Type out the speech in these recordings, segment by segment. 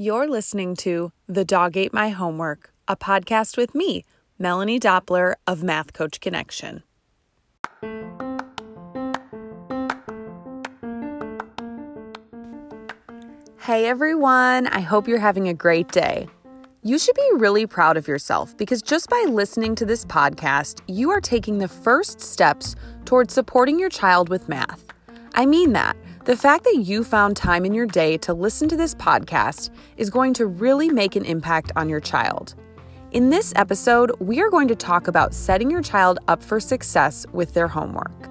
You're listening to The Dog Ate My Homework, a podcast with me, Melanie Doppler of Math Coach Connection. Hey everyone, I hope you're having a great day. You should be really proud of yourself because just by listening to this podcast, you are taking the first steps towards supporting your child with math. I mean that. The fact that you found time in your day to listen to this podcast is going to really make an impact on your child. In this episode, we are going to talk about setting your child up for success with their homework.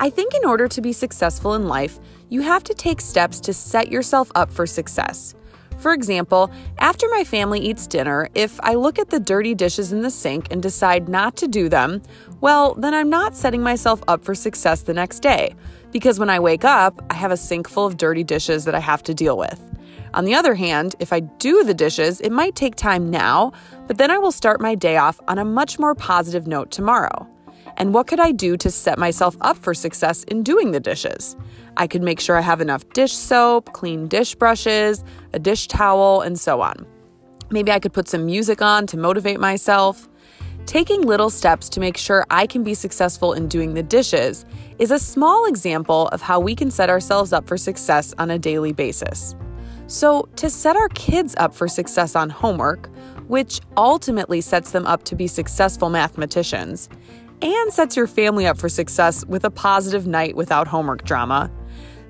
I think in order to be successful in life, you have to take steps to set yourself up for success. For example, after my family eats dinner, if I look at the dirty dishes in the sink and decide not to do them, well, then I'm not setting myself up for success the next day. Because when I wake up, I have a sink full of dirty dishes that I have to deal with. On the other hand, if I do the dishes, it might take time now, but then I will start my day off on a much more positive note tomorrow. And what could I do to set myself up for success in doing the dishes? I could make sure I have enough dish soap, clean dish brushes, a dish towel, and so on. Maybe I could put some music on to motivate myself. Taking little steps to make sure I can be successful in doing the dishes is a small example of how we can set ourselves up for success on a daily basis. So, to set our kids up for success on homework, which ultimately sets them up to be successful mathematicians, and sets your family up for success with a positive night without homework drama,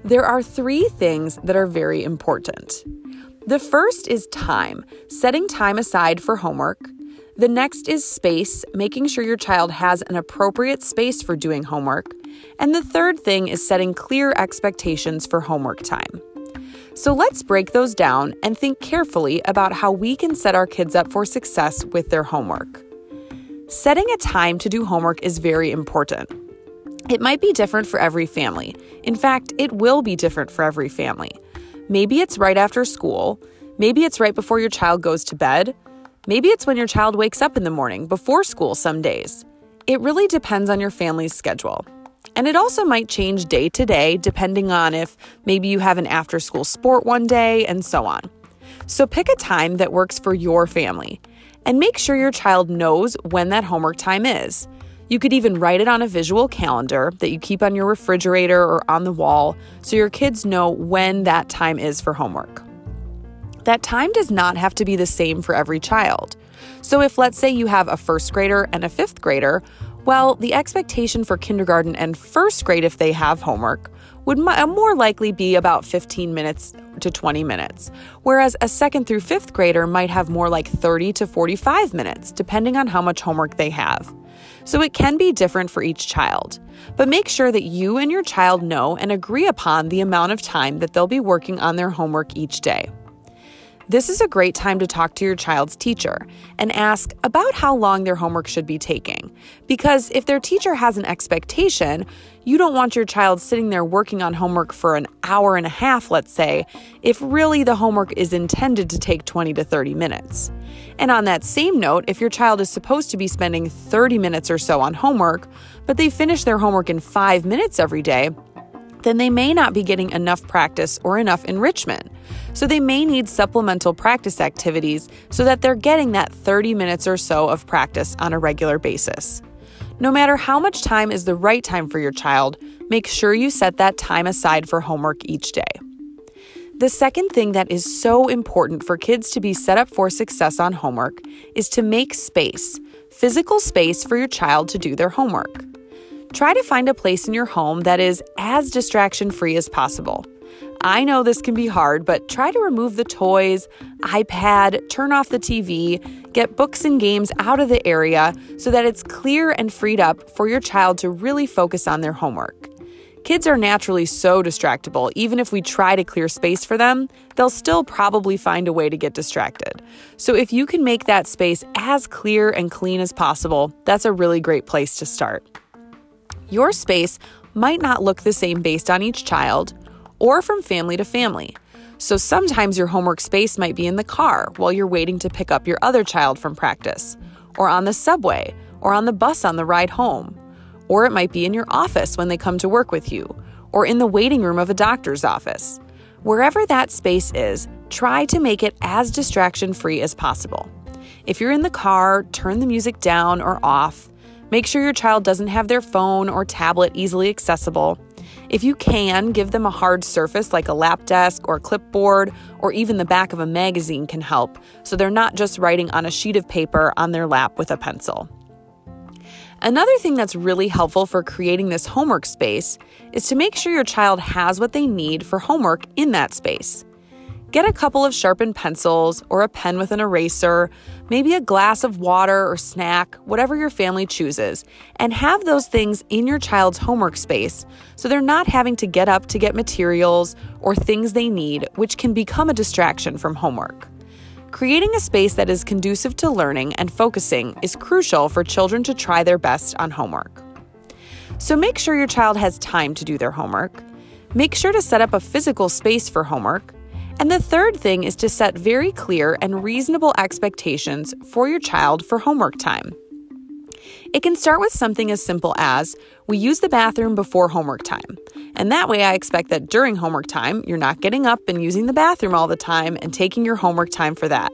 there are three things that are very important. The first is time, setting time aside for homework. The next is space, making sure your child has an appropriate space for doing homework. And the third thing is setting clear expectations for homework time. So let's break those down and think carefully about how we can set our kids up for success with their homework. Setting a time to do homework is very important. It might be different for every family. In fact, it will be different for every family. Maybe it's right after school. Maybe it's right before your child goes to bed. Maybe it's when your child wakes up in the morning before school some days. It really depends on your family's schedule. And it also might change day to day depending on if maybe you have an after school sport one day and so on. So pick a time that works for your family and make sure your child knows when that homework time is. You could even write it on a visual calendar that you keep on your refrigerator or on the wall so your kids know when that time is for homework. That time does not have to be the same for every child. So, if let's say you have a first grader and a fifth grader, well, the expectation for kindergarten and first grade, if they have homework, would uh, more likely be about 15 minutes to 20 minutes, whereas a second through fifth grader might have more like 30 to 45 minutes, depending on how much homework they have so it can be different for each child. But make sure that you and your child know and agree upon the amount of time that they'll be working on their homework each day. This is a great time to talk to your child's teacher and ask about how long their homework should be taking. Because if their teacher has an expectation, you don't want your child sitting there working on homework for an hour and a half, let's say, if really the homework is intended to take 20 to 30 minutes. And on that same note, if your child is supposed to be spending 30 minutes or so on homework, but they finish their homework in five minutes every day, then they may not be getting enough practice or enough enrichment. So they may need supplemental practice activities so that they're getting that 30 minutes or so of practice on a regular basis. No matter how much time is the right time for your child, make sure you set that time aside for homework each day. The second thing that is so important for kids to be set up for success on homework is to make space, physical space for your child to do their homework. Try to find a place in your home that is as distraction free as possible. I know this can be hard, but try to remove the toys, iPad, turn off the TV, get books and games out of the area so that it's clear and freed up for your child to really focus on their homework. Kids are naturally so distractible. Even if we try to clear space for them, they'll still probably find a way to get distracted. So, if you can make that space as clear and clean as possible, that's a really great place to start. Your space might not look the same based on each child or from family to family. So, sometimes your homework space might be in the car while you're waiting to pick up your other child from practice, or on the subway, or on the bus on the ride home or it might be in your office when they come to work with you, or in the waiting room of a doctor's office. Wherever that space is, try to make it as distraction free as possible. If you're in the car, turn the music down or off. Make sure your child doesn't have their phone or tablet easily accessible. If you can, give them a hard surface like a lap desk or clipboard, or even the back of a magazine can help, so they're not just writing on a sheet of paper on their lap with a pencil. Another thing that's really helpful for creating this homework space is to make sure your child has what they need for homework in that space. Get a couple of sharpened pencils or a pen with an eraser, maybe a glass of water or snack, whatever your family chooses, and have those things in your child's homework space so they're not having to get up to get materials or things they need, which can become a distraction from homework. Creating a space that is conducive to learning and focusing is crucial for children to try their best on homework. So make sure your child has time to do their homework. Make sure to set up a physical space for homework and the third thing is to set very clear and reasonable expectations for your child for homework time. It can start with something as simple as we use the bathroom before homework time. And that way, I expect that during homework time, you're not getting up and using the bathroom all the time and taking your homework time for that.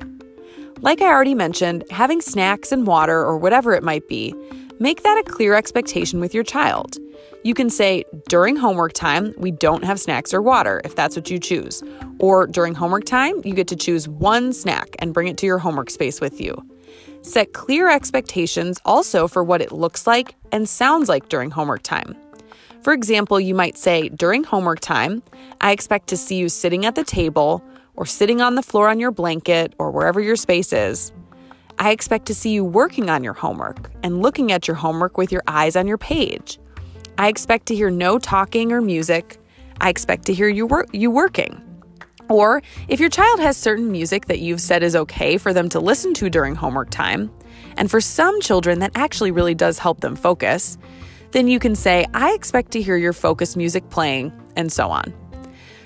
Like I already mentioned, having snacks and water or whatever it might be, make that a clear expectation with your child. You can say, during homework time, we don't have snacks or water, if that's what you choose. Or during homework time, you get to choose one snack and bring it to your homework space with you. Set clear expectations also for what it looks like and sounds like during homework time. For example, you might say, during homework time, I expect to see you sitting at the table or sitting on the floor on your blanket or wherever your space is. I expect to see you working on your homework and looking at your homework with your eyes on your page. I expect to hear no talking or music. I expect to hear you, wor- you working. Or if your child has certain music that you've said is okay for them to listen to during homework time, and for some children that actually really does help them focus, then you can say, I expect to hear your focus music playing, and so on.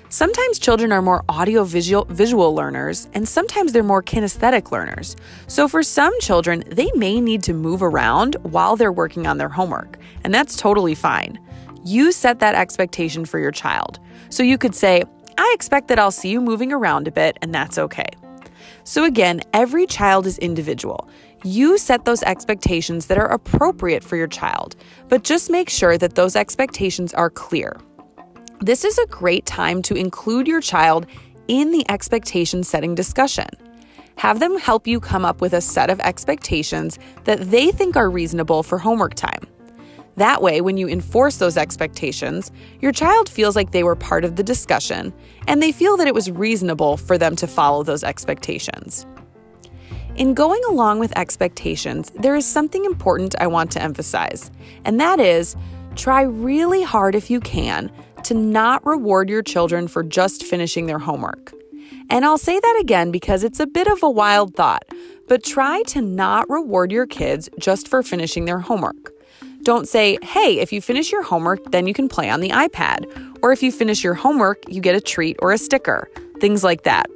Sometimes children are more audio visual, visual learners, and sometimes they're more kinesthetic learners. So, for some children, they may need to move around while they're working on their homework, and that's totally fine. You set that expectation for your child. So, you could say, I expect that I'll see you moving around a bit, and that's okay. So, again, every child is individual. You set those expectations that are appropriate for your child, but just make sure that those expectations are clear. This is a great time to include your child in the expectation setting discussion. Have them help you come up with a set of expectations that they think are reasonable for homework time. That way, when you enforce those expectations, your child feels like they were part of the discussion and they feel that it was reasonable for them to follow those expectations. In going along with expectations, there is something important I want to emphasize, and that is try really hard if you can to not reward your children for just finishing their homework. And I'll say that again because it's a bit of a wild thought, but try to not reward your kids just for finishing their homework. Don't say, hey, if you finish your homework, then you can play on the iPad. Or if you finish your homework, you get a treat or a sticker. Things like that.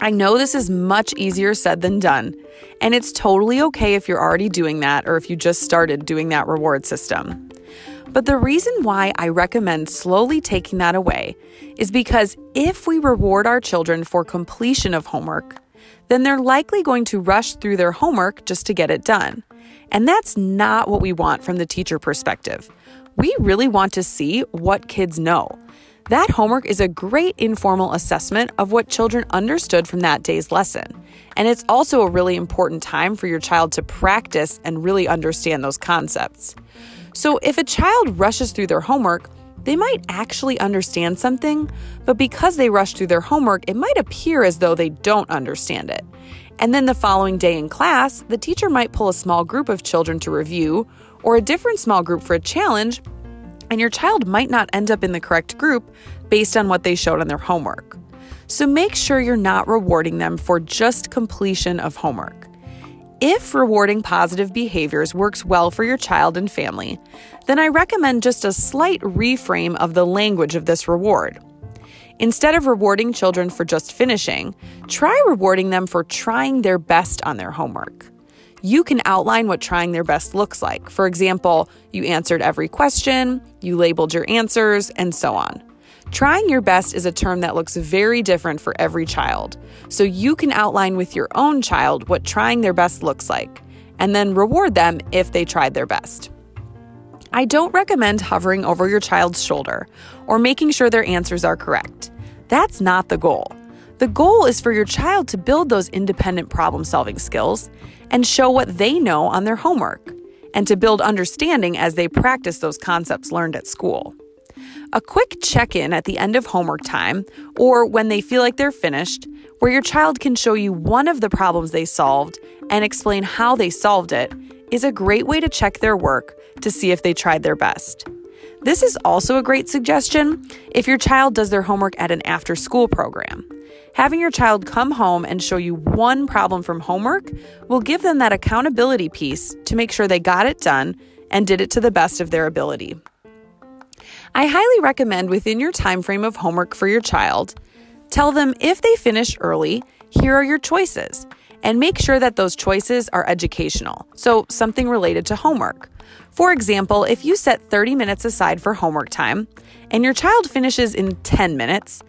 I know this is much easier said than done, and it's totally okay if you're already doing that or if you just started doing that reward system. But the reason why I recommend slowly taking that away is because if we reward our children for completion of homework, then they're likely going to rush through their homework just to get it done. And that's not what we want from the teacher perspective. We really want to see what kids know. That homework is a great informal assessment of what children understood from that day's lesson. And it's also a really important time for your child to practice and really understand those concepts. So if a child rushes through their homework, they might actually understand something, but because they rush through their homework, it might appear as though they don't understand it. And then the following day in class, the teacher might pull a small group of children to review, or a different small group for a challenge, and your child might not end up in the correct group based on what they showed on their homework. So make sure you're not rewarding them for just completion of homework. If rewarding positive behaviors works well for your child and family, then I recommend just a slight reframe of the language of this reward. Instead of rewarding children for just finishing, try rewarding them for trying their best on their homework. You can outline what trying their best looks like. For example, you answered every question, you labeled your answers, and so on. Trying your best is a term that looks very different for every child, so you can outline with your own child what trying their best looks like, and then reward them if they tried their best. I don't recommend hovering over your child's shoulder or making sure their answers are correct. That's not the goal. The goal is for your child to build those independent problem solving skills and show what they know on their homework, and to build understanding as they practice those concepts learned at school. A quick check in at the end of homework time, or when they feel like they're finished, where your child can show you one of the problems they solved and explain how they solved it, is a great way to check their work to see if they tried their best. This is also a great suggestion if your child does their homework at an after school program. Having your child come home and show you one problem from homework will give them that accountability piece to make sure they got it done and did it to the best of their ability. I highly recommend within your time frame of homework for your child, tell them if they finish early, here are your choices, and make sure that those choices are educational, so something related to homework. For example, if you set 30 minutes aside for homework time and your child finishes in 10 minutes,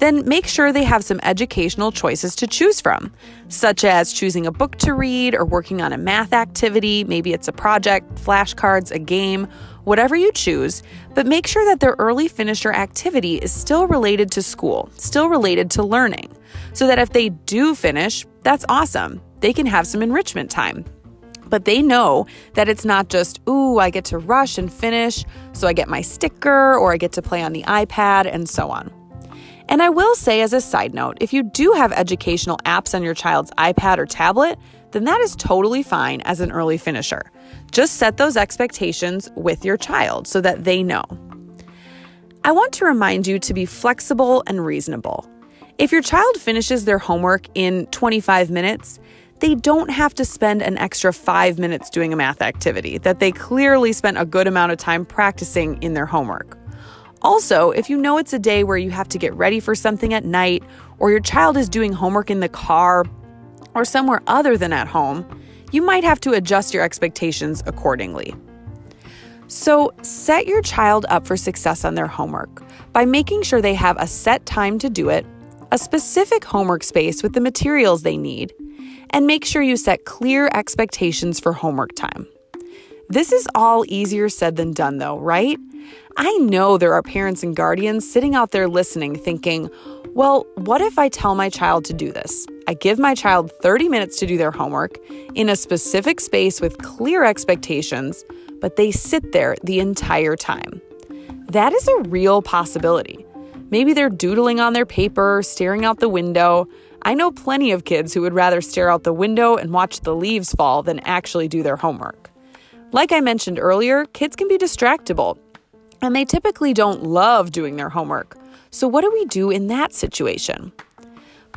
then make sure they have some educational choices to choose from, such as choosing a book to read or working on a math activity. Maybe it's a project, flashcards, a game, whatever you choose, but make sure that their early finisher activity is still related to school, still related to learning, so that if they do finish, that's awesome. They can have some enrichment time. But they know that it's not just, ooh, I get to rush and finish, so I get my sticker or I get to play on the iPad and so on. And I will say, as a side note, if you do have educational apps on your child's iPad or tablet, then that is totally fine as an early finisher. Just set those expectations with your child so that they know. I want to remind you to be flexible and reasonable. If your child finishes their homework in 25 minutes, they don't have to spend an extra five minutes doing a math activity that they clearly spent a good amount of time practicing in their homework. Also, if you know it's a day where you have to get ready for something at night, or your child is doing homework in the car or somewhere other than at home, you might have to adjust your expectations accordingly. So, set your child up for success on their homework by making sure they have a set time to do it, a specific homework space with the materials they need, and make sure you set clear expectations for homework time. This is all easier said than done, though, right? I know there are parents and guardians sitting out there listening, thinking, well, what if I tell my child to do this? I give my child 30 minutes to do their homework in a specific space with clear expectations, but they sit there the entire time. That is a real possibility. Maybe they're doodling on their paper, staring out the window. I know plenty of kids who would rather stare out the window and watch the leaves fall than actually do their homework. Like I mentioned earlier, kids can be distractible, and they typically don't love doing their homework. So, what do we do in that situation?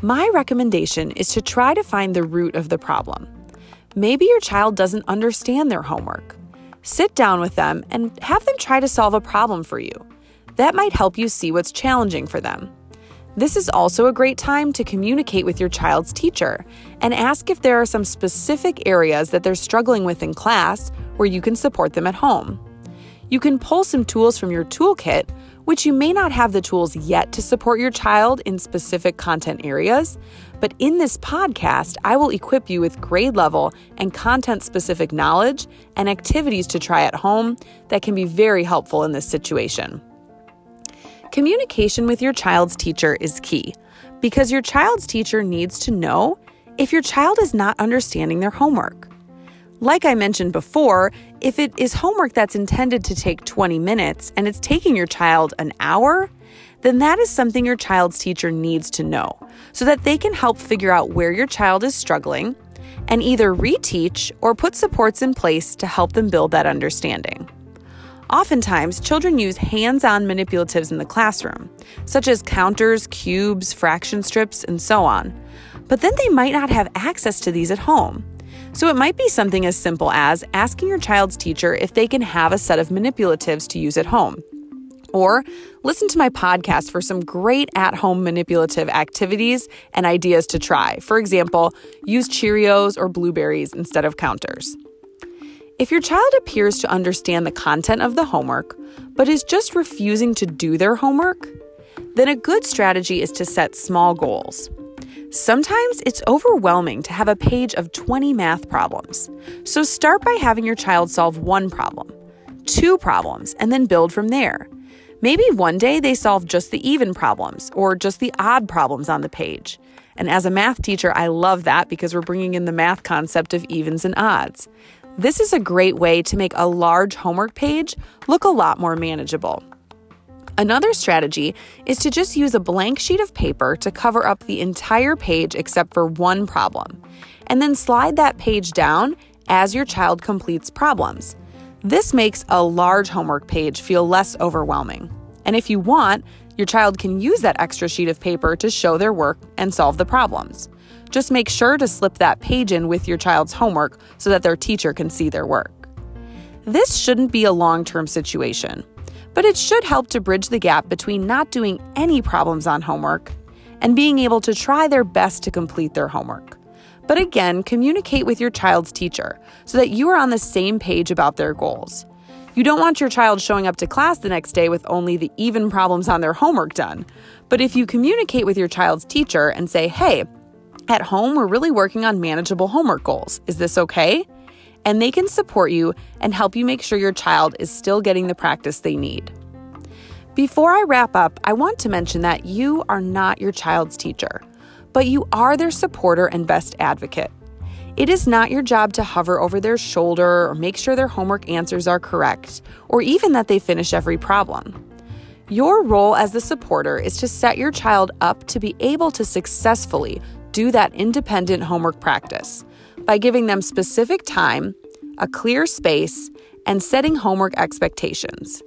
My recommendation is to try to find the root of the problem. Maybe your child doesn't understand their homework. Sit down with them and have them try to solve a problem for you. That might help you see what's challenging for them. This is also a great time to communicate with your child's teacher and ask if there are some specific areas that they're struggling with in class where you can support them at home. You can pull some tools from your toolkit, which you may not have the tools yet to support your child in specific content areas, but in this podcast, I will equip you with grade level and content specific knowledge and activities to try at home that can be very helpful in this situation. Communication with your child's teacher is key because your child's teacher needs to know if your child is not understanding their homework. Like I mentioned before, if it is homework that's intended to take 20 minutes and it's taking your child an hour, then that is something your child's teacher needs to know so that they can help figure out where your child is struggling and either reteach or put supports in place to help them build that understanding. Oftentimes, children use hands on manipulatives in the classroom, such as counters, cubes, fraction strips, and so on. But then they might not have access to these at home. So it might be something as simple as asking your child's teacher if they can have a set of manipulatives to use at home. Or listen to my podcast for some great at home manipulative activities and ideas to try. For example, use Cheerios or blueberries instead of counters. If your child appears to understand the content of the homework, but is just refusing to do their homework, then a good strategy is to set small goals. Sometimes it's overwhelming to have a page of 20 math problems. So start by having your child solve one problem, two problems, and then build from there. Maybe one day they solve just the even problems or just the odd problems on the page. And as a math teacher, I love that because we're bringing in the math concept of evens and odds. This is a great way to make a large homework page look a lot more manageable. Another strategy is to just use a blank sheet of paper to cover up the entire page except for one problem, and then slide that page down as your child completes problems. This makes a large homework page feel less overwhelming. And if you want, your child can use that extra sheet of paper to show their work and solve the problems. Just make sure to slip that page in with your child's homework so that their teacher can see their work. This shouldn't be a long term situation but it should help to bridge the gap between not doing any problems on homework and being able to try their best to complete their homework. But again, communicate with your child's teacher so that you are on the same page about their goals. You don't want your child showing up to class the next day with only the even problems on their homework done. But if you communicate with your child's teacher and say, hey, at home, we're really working on manageable homework goals. Is this okay? And they can support you and help you make sure your child is still getting the practice they need. Before I wrap up, I want to mention that you are not your child's teacher, but you are their supporter and best advocate. It is not your job to hover over their shoulder or make sure their homework answers are correct, or even that they finish every problem. Your role as the supporter is to set your child up to be able to successfully do that independent homework practice by giving them specific time, a clear space, and setting homework expectations.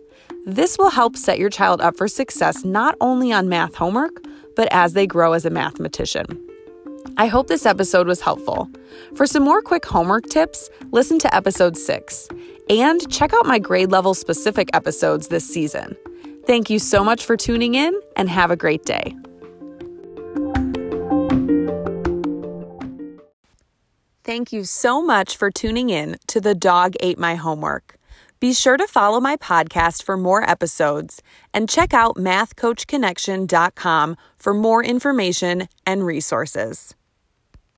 This will help set your child up for success not only on math homework, but as they grow as a mathematician. I hope this episode was helpful. For some more quick homework tips, listen to episode 6 and check out my grade level specific episodes this season. Thank you so much for tuning in and have a great day. Thank you so much for tuning in to The Dog Ate My Homework. Be sure to follow my podcast for more episodes and check out mathcoachconnection.com for more information and resources.